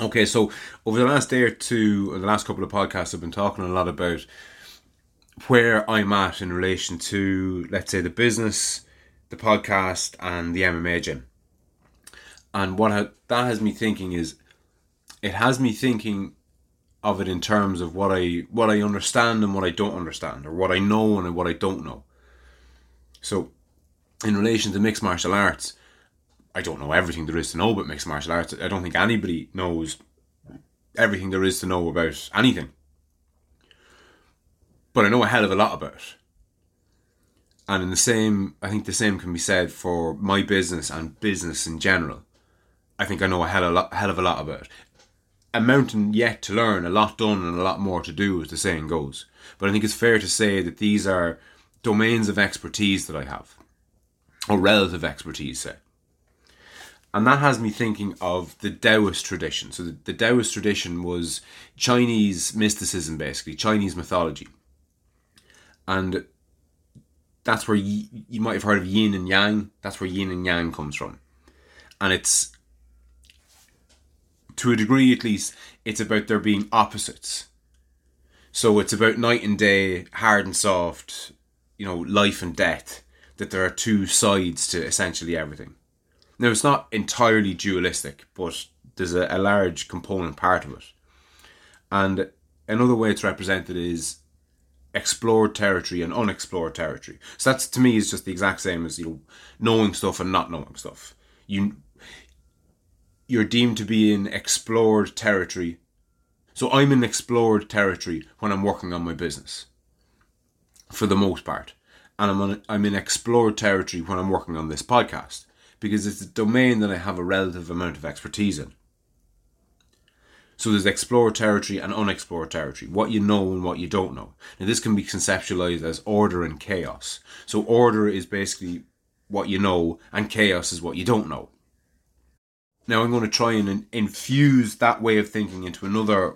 Okay, so over the last day or two, or the last couple of podcasts, I've been talking a lot about where I'm at in relation to, let's say, the business, the podcast, and the MMA gym. And what ha- that has me thinking is, it has me thinking of it in terms of what I what I understand and what I don't understand, or what I know and what I don't know. So, in relation to mixed martial arts, I don't know everything there is to know about mixed martial arts. I don't think anybody knows everything there is to know about anything. But I know a hell of a lot about it. And in the same, I think the same can be said for my business and business in general. I think I know a hell of a lot, hell of a lot about it. A mountain yet to learn, a lot done, and a lot more to do, as the saying goes. But I think it's fair to say that these are domains of expertise that I have, or relative expertise, say. And that has me thinking of the Taoist tradition. So the, the Taoist tradition was Chinese mysticism, basically, Chinese mythology. And that's where you, you might have heard of yin and yang. That's where yin and yang comes from. And it's, to a degree at least, it's about there being opposites. So it's about night and day, hard and soft, you know, life and death, that there are two sides to essentially everything. Now, it's not entirely dualistic, but there's a, a large component part of it. And another way it's represented is explored territory and unexplored territory. So that's to me is just the exact same as you know knowing stuff and not knowing stuff. You you're deemed to be in explored territory. So I'm in explored territory when I'm working on my business. For the most part. And I'm on I'm in explored territory when I'm working on this podcast because it's a domain that I have a relative amount of expertise in. So there's explored territory and unexplored territory, what you know and what you don't know. Now this can be conceptualized as order and chaos. So order is basically what you know and chaos is what you don't know. Now I'm going to try and infuse that way of thinking into another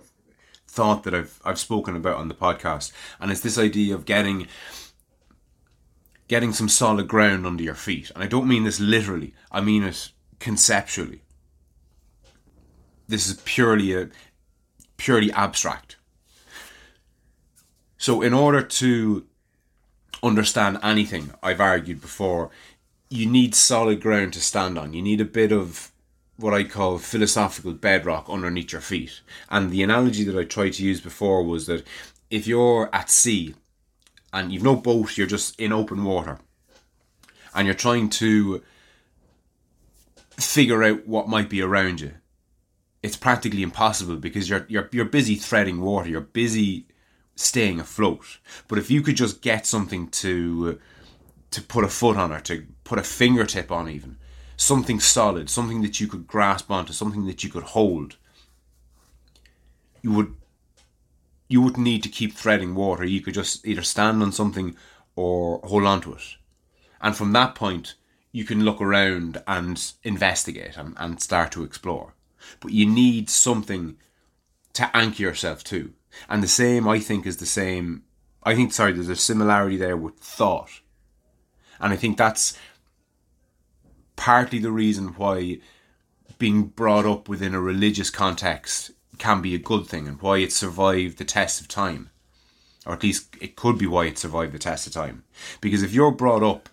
thought that I've I've spoken about on the podcast and it's this idea of getting getting some solid ground under your feet. And I don't mean this literally, I mean it conceptually. This is purely a purely abstract. So in order to understand anything, I've argued before, you need solid ground to stand on. You need a bit of what I call philosophical bedrock underneath your feet. And the analogy that I tried to use before was that if you're at sea and you've no boat, you're just in open water, and you're trying to figure out what might be around you. It's practically impossible because you're you're you're busy threading water, you're busy staying afloat. But if you could just get something to to put a foot on or to put a fingertip on even, something solid, something that you could grasp onto, something that you could hold, you would you wouldn't need to keep threading water. You could just either stand on something or hold on to it. And from that point, you can look around and investigate and, and start to explore. But you need something to anchor yourself to. And the same, I think, is the same. I think, sorry, there's a similarity there with thought. And I think that's partly the reason why being brought up within a religious context can be a good thing and why it survived the test of time. Or at least it could be why it survived the test of time. Because if you're brought up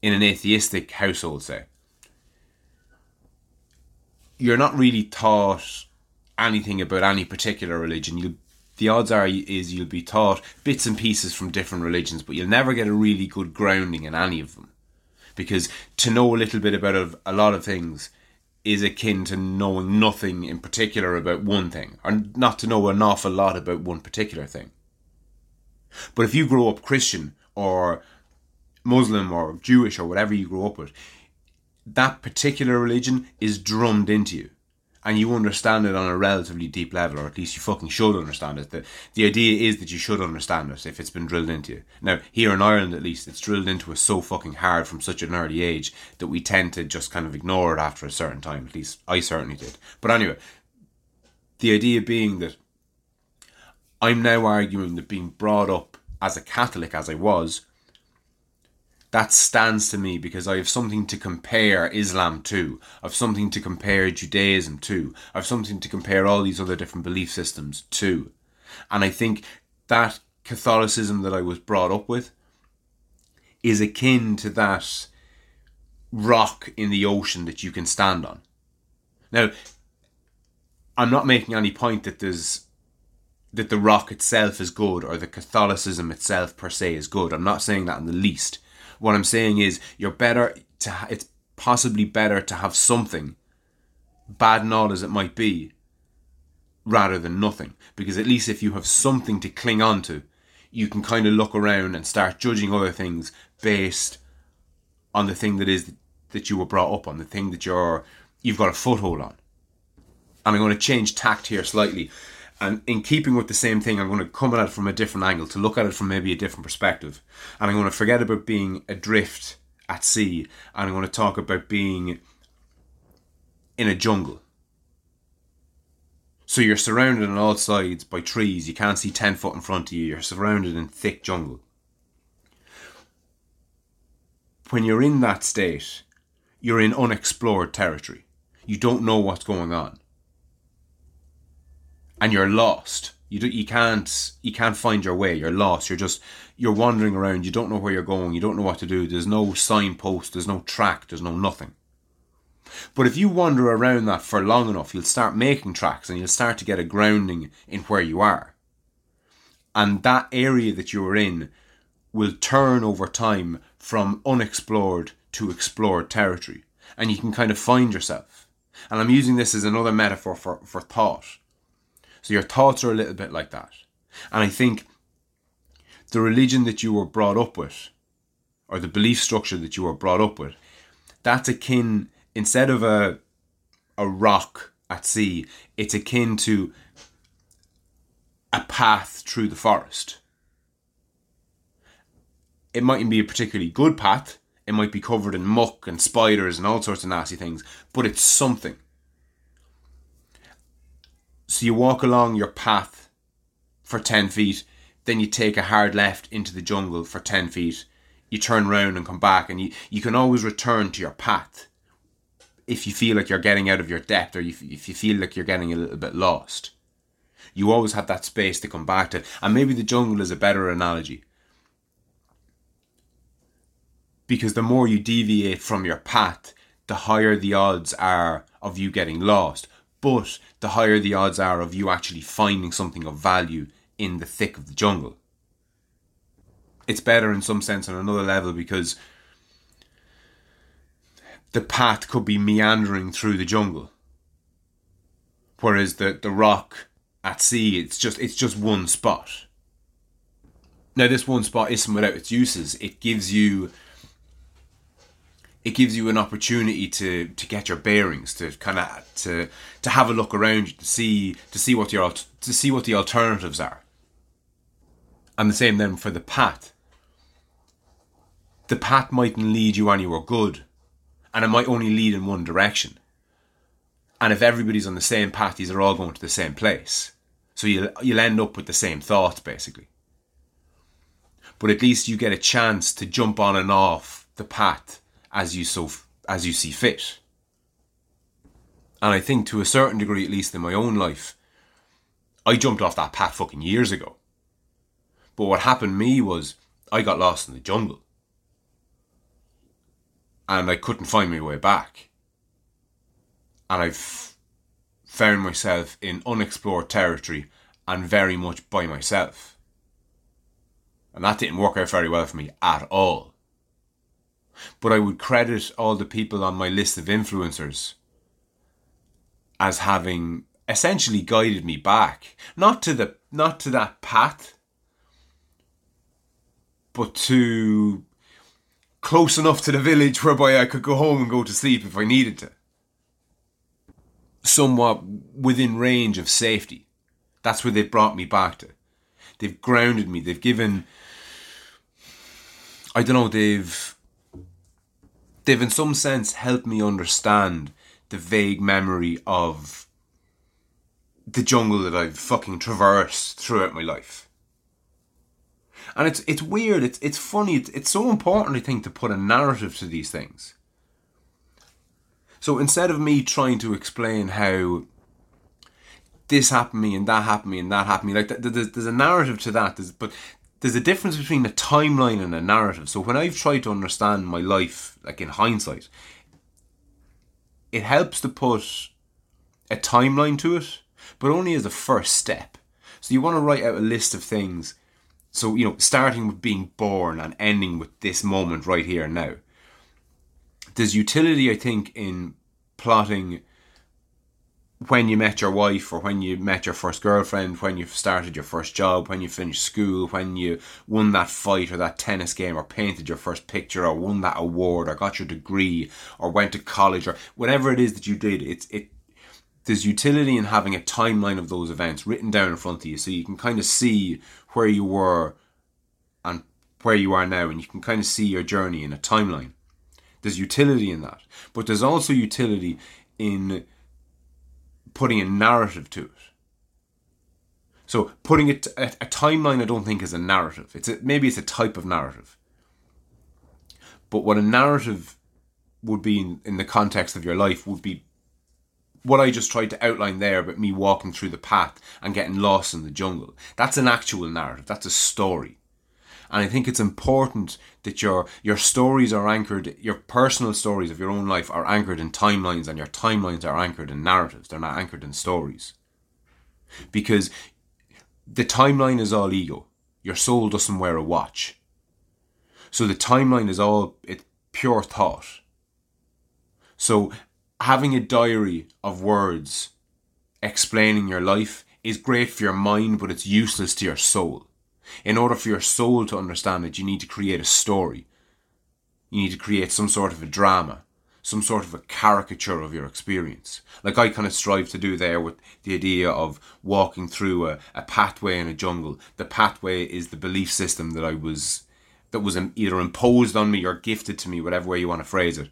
in an atheistic household, say, you're not really taught anything about any particular religion. You, the odds are is you'll be taught bits and pieces from different religions, but you'll never get a really good grounding in any of them. Because to know a little bit about a lot of things is akin to knowing nothing in particular about one thing, or not to know an awful lot about one particular thing. But if you grow up Christian or Muslim or Jewish or whatever you grow up with, that particular religion is drummed into you and you understand it on a relatively deep level, or at least you fucking should understand it. The, the idea is that you should understand it if it's been drilled into you. Now, here in Ireland at least, it's drilled into us so fucking hard from such an early age that we tend to just kind of ignore it after a certain time. At least I certainly did. But anyway, the idea being that I'm now arguing that being brought up as a Catholic as I was, that stands to me because I have something to compare Islam to. I have something to compare Judaism to. I have something to compare all these other different belief systems to. And I think that Catholicism that I was brought up with is akin to that rock in the ocean that you can stand on. Now, I'm not making any point that there's that the rock itself is good or the Catholicism itself per se is good. I'm not saying that in the least. What I'm saying is you're better to it's possibly better to have something bad and all as it might be rather than nothing. Because at least if you have something to cling on to you can kind of look around and start judging other things based on the thing that is that you were brought up on the thing that you're you've got a foothold on. And I'm going to change tact here slightly and in keeping with the same thing, I'm going to come at it from a different angle to look at it from maybe a different perspective. And I'm going to forget about being adrift at sea and I'm going to talk about being in a jungle. So you're surrounded on all sides by trees, you can't see 10 foot in front of you, you're surrounded in thick jungle. When you're in that state, you're in unexplored territory. You don't know what's going on and you're lost. You do, you can't you can't find your way. You're lost. You're just you're wandering around. You don't know where you're going. You don't know what to do. There's no signpost. There's no track. There's no nothing. But if you wander around that for long enough, you'll start making tracks and you'll start to get a grounding in where you are. And that area that you're in will turn over time from unexplored to explored territory. And you can kind of find yourself. And I'm using this as another metaphor for, for thought. So your thoughts are a little bit like that. And I think the religion that you were brought up with, or the belief structure that you were brought up with, that's akin, instead of a, a rock at sea, it's akin to a path through the forest. It mightn't be a particularly good path, it might be covered in muck and spiders and all sorts of nasty things, but it's something. So you walk along your path for 10 feet, then you take a hard left into the jungle for 10 feet. You turn around and come back, and you, you can always return to your path if you feel like you're getting out of your depth or if, if you feel like you're getting a little bit lost. You always have that space to come back to. And maybe the jungle is a better analogy. Because the more you deviate from your path, the higher the odds are of you getting lost but the higher the odds are of you actually finding something of value in the thick of the jungle. It's better in some sense on another level because the path could be meandering through the jungle. Whereas the, the rock at sea, it's just it's just one spot. Now this one spot isn't without its uses. It gives you it gives you an opportunity to to get your bearings to kind of to to have a look around you to see to see what your to see what the alternatives are. And the same then for the path the path mightn't lead you anywhere good and it might only lead in one direction. And if everybody's on the same path these are all going to the same place. So you'll you'll end up with the same thoughts basically. But at least you get a chance to jump on and off the path as you so as you see fit. And I think to a certain degree, at least in my own life, I jumped off that path fucking years ago. But what happened to me was I got lost in the jungle. And I couldn't find my way back. And I've found myself in unexplored territory and very much by myself. And that didn't work out very well for me at all but I would credit all the people on my list of influencers as having essentially guided me back. Not to the not to that path but to close enough to the village whereby I could go home and go to sleep if I needed to. Somewhat within range of safety. That's where they've brought me back to. They've grounded me. They've given I don't know they've they've in some sense helped me understand the vague memory of the jungle that I've fucking traversed throughout my life. And it's it's weird. It's it's funny. It's, it's so important, I think, to put a narrative to these things. So instead of me trying to explain how this happened to me and that happened to me and that happened to me, like there's, there's a narrative to that. There's, but there's a difference between a timeline and a narrative. So when I've tried to understand my life, like in hindsight, it helps to put a timeline to it, but only as a first step. So you want to write out a list of things. So, you know, starting with being born and ending with this moment right here and now. There's utility, I think, in plotting when you met your wife or when you met your first girlfriend, when you started your first job, when you finished school, when you won that fight or that tennis game or painted your first picture or won that award or got your degree or went to college or whatever it is that you did, it's it there's utility in having a timeline of those events written down in front of you so you can kind of see where you were and where you are now and you can kind of see your journey in a timeline. There's utility in that. But there's also utility in putting a narrative to it. So putting it a, a timeline, I don't think is a narrative. It's a, maybe it's a type of narrative. But what a narrative would be in, in the context of your life would be what I just tried to outline there about me walking through the path and getting lost in the jungle. That's an actual narrative. That's a story. And I think it's important that your your stories are anchored, your personal stories of your own life are anchored in timelines, and your timelines are anchored in narratives. They're not anchored in stories. Because the timeline is all ego. Your soul doesn't wear a watch. So the timeline is all it's pure thought. So having a diary of words explaining your life is great for your mind, but it's useless to your soul. In order for your soul to understand it, you need to create a story. You need to create some sort of a drama, some sort of a caricature of your experience. Like I kind of strive to do there with the idea of walking through a, a pathway in a jungle. The pathway is the belief system that I was, that was either imposed on me or gifted to me, whatever way you want to phrase it.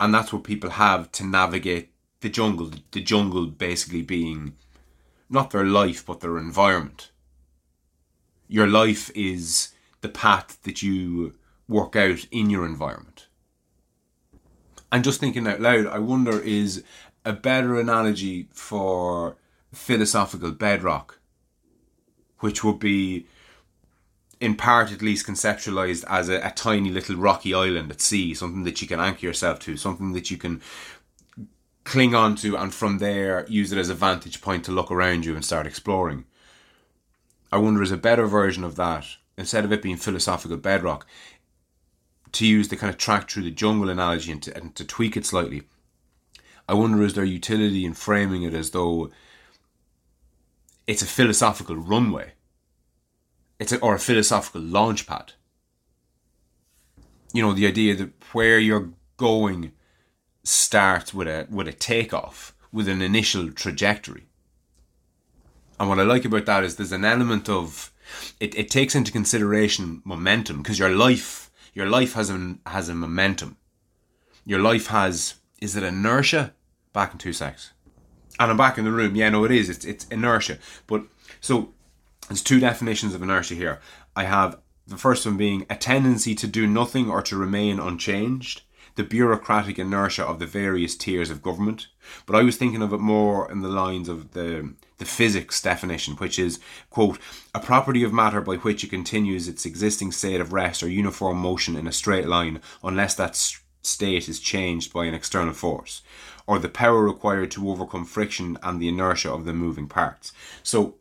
And that's what people have to navigate the jungle. The jungle basically being not their life, but their environment. Your life is the path that you work out in your environment. And just thinking out loud, I wonder is a better analogy for philosophical bedrock, which would be in part at least conceptualized as a, a, tiny little rocky island at sea, something that you can anchor yourself to, something that you can cling on to, and from there use it as a vantage point to look around you and start exploring. I wonder is a better version of that, instead of it being philosophical bedrock, to use the kind of track through the jungle analogy and to, and to tweak it slightly. I wonder is there utility in framing it as though it's a philosophical runway, it's a, or a philosophical launch pad. You know, the idea that where you're going starts with a with a takeoff, with an initial trajectory. And what I like about that is there's an element of it, it takes into consideration momentum because your life your life has a has a momentum. Your life has is it inertia? Back in two seconds. And I'm back in the room. Yeah, no, it is. It's it's inertia. But so there's two definitions of inertia here. I have the first one being a tendency to do nothing or to remain unchanged the bureaucratic inertia of the various tiers of government. But I was thinking of it more in the lines of the the physics definition, which is, quote, a property of matter by which it continues its existing state of rest or uniform motion in a straight line unless that state is changed by an external force, or the power required to overcome friction and the inertia of the moving parts. So,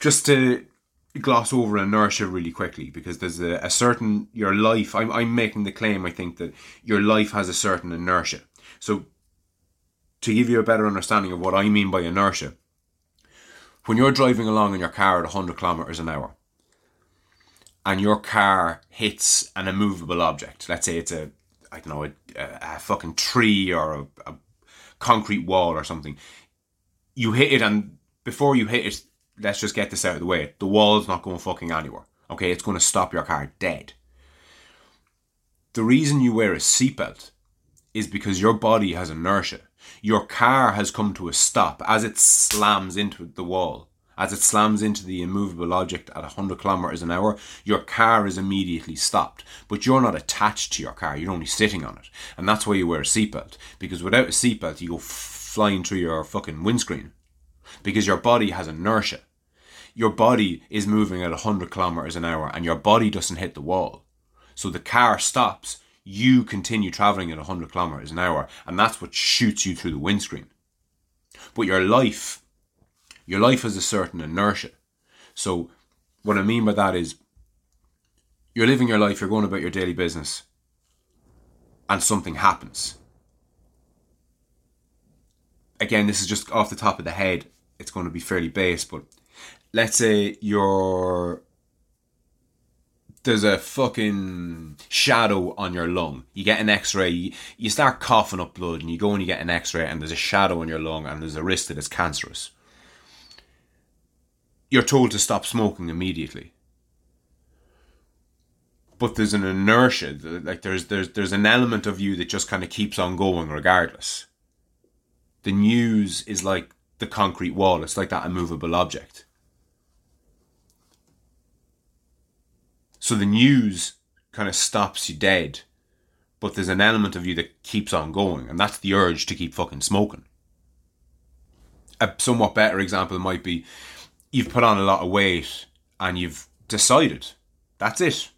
just to gloss over inertia really quickly because there's a, a, certain your life I'm, I'm making the claim i think that your life has a certain inertia. So to give you a better understanding of what i mean by inertia when you're driving along in your car at 100 kilometers an hour and your car hits an immovable object let's say it's a i don't know a, a fucking tree or a, a concrete wall or something you hit it and before you hit it let's just get this out of the way. The wall's not going fucking anywhere. Okay, it's going to stop your car dead. The reason you wear a seatbelt is because your body has inertia. Your car has come to a stop as it slams into the wall as it slams into the immovable object at 100 kilometers an hour, your car is immediately stopped. But you're not attached to your car, you're only sitting on it. And that's why you wear a seatbelt. Because without a seatbelt, you go flying through your fucking windscreen. Because your body has inertia. Your body is moving at 100 kilometers an hour and your body doesn't hit the wall. So the car stops, you continue traveling at 100 kilometers an hour, and that's what shoots you through the windscreen. But your life, your life has a certain inertia. So what I mean by that is you're living your life, you're going about your daily business, and something happens. Again, this is just off the top of the head. It's going to be fairly base, but let's say you're there's a fucking shadow on your lung. You get an X-ray, you, start coughing up blood, and you go and you get an X-ray, and there's a shadow on your lung, and there's a risk that it's cancerous. You're told to stop smoking immediately. But there's an inertia, like there's there's there's an element of you that just kind of keeps on going regardless. The news is like the concrete wall. It's like that immovable object So the news kind of stops you dead, but there's an element of you that keeps on going, and that's the urge to keep fucking smoking. A somewhat better example might be you've put on a lot of weight and you've decided that's it.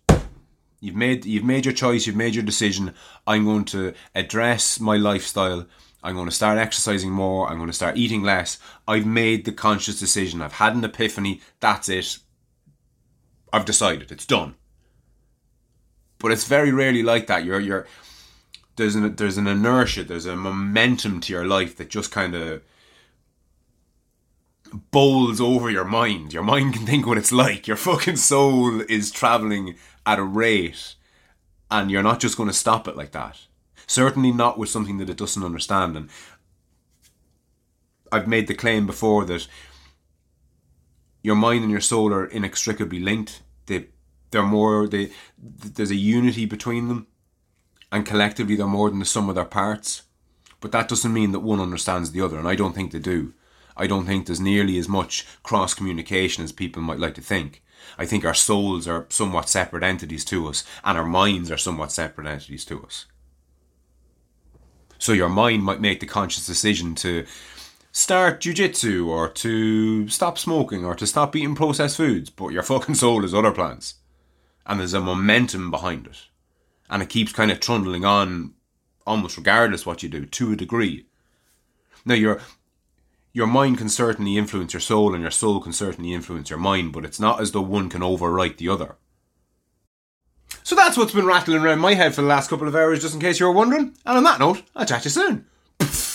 You've made you've made your choice, you've made your decision. I'm going to address my lifestyle. I'm going to start exercising more. I'm going to start eating less. I've made the conscious decision. I've had an epiphany. That's it. I've decided. It's done but it's very rarely like that. You're you're there's an there's an inertia, there's a momentum to your life that just kind of bowls over your mind. Your mind can think what it's like. Your fucking soul is traveling at a rate, and you're not just going to stop it like that. Certainly not with something that it doesn't understand. And I've made the claim before that your mind and your soul are inextricably linked. They they're more they there's a unity between them and collectively they're more than the sum of their parts. But that doesn't mean that one understands the other and i don't think they do. I don't think there's nearly as much cross communication as people might like to think. I think our souls are somewhat separate entities to us and our minds are somewhat separate entities to us. So your mind might make the conscious decision to start jujitsu or to stop smoking or to stop eating processed foods, but your fucking soul has other plans and there's a momentum behind it. And it keeps kind of trundling on almost regardless what you do to a degree. Now your your mind can certainly influence your soul and your soul can certainly influence your mind, but it's not as though one can overwrite the other. So that's what's been rattling around my head for the last couple of hours, just in case you were wondering. And on that note, I'll chat to you soon.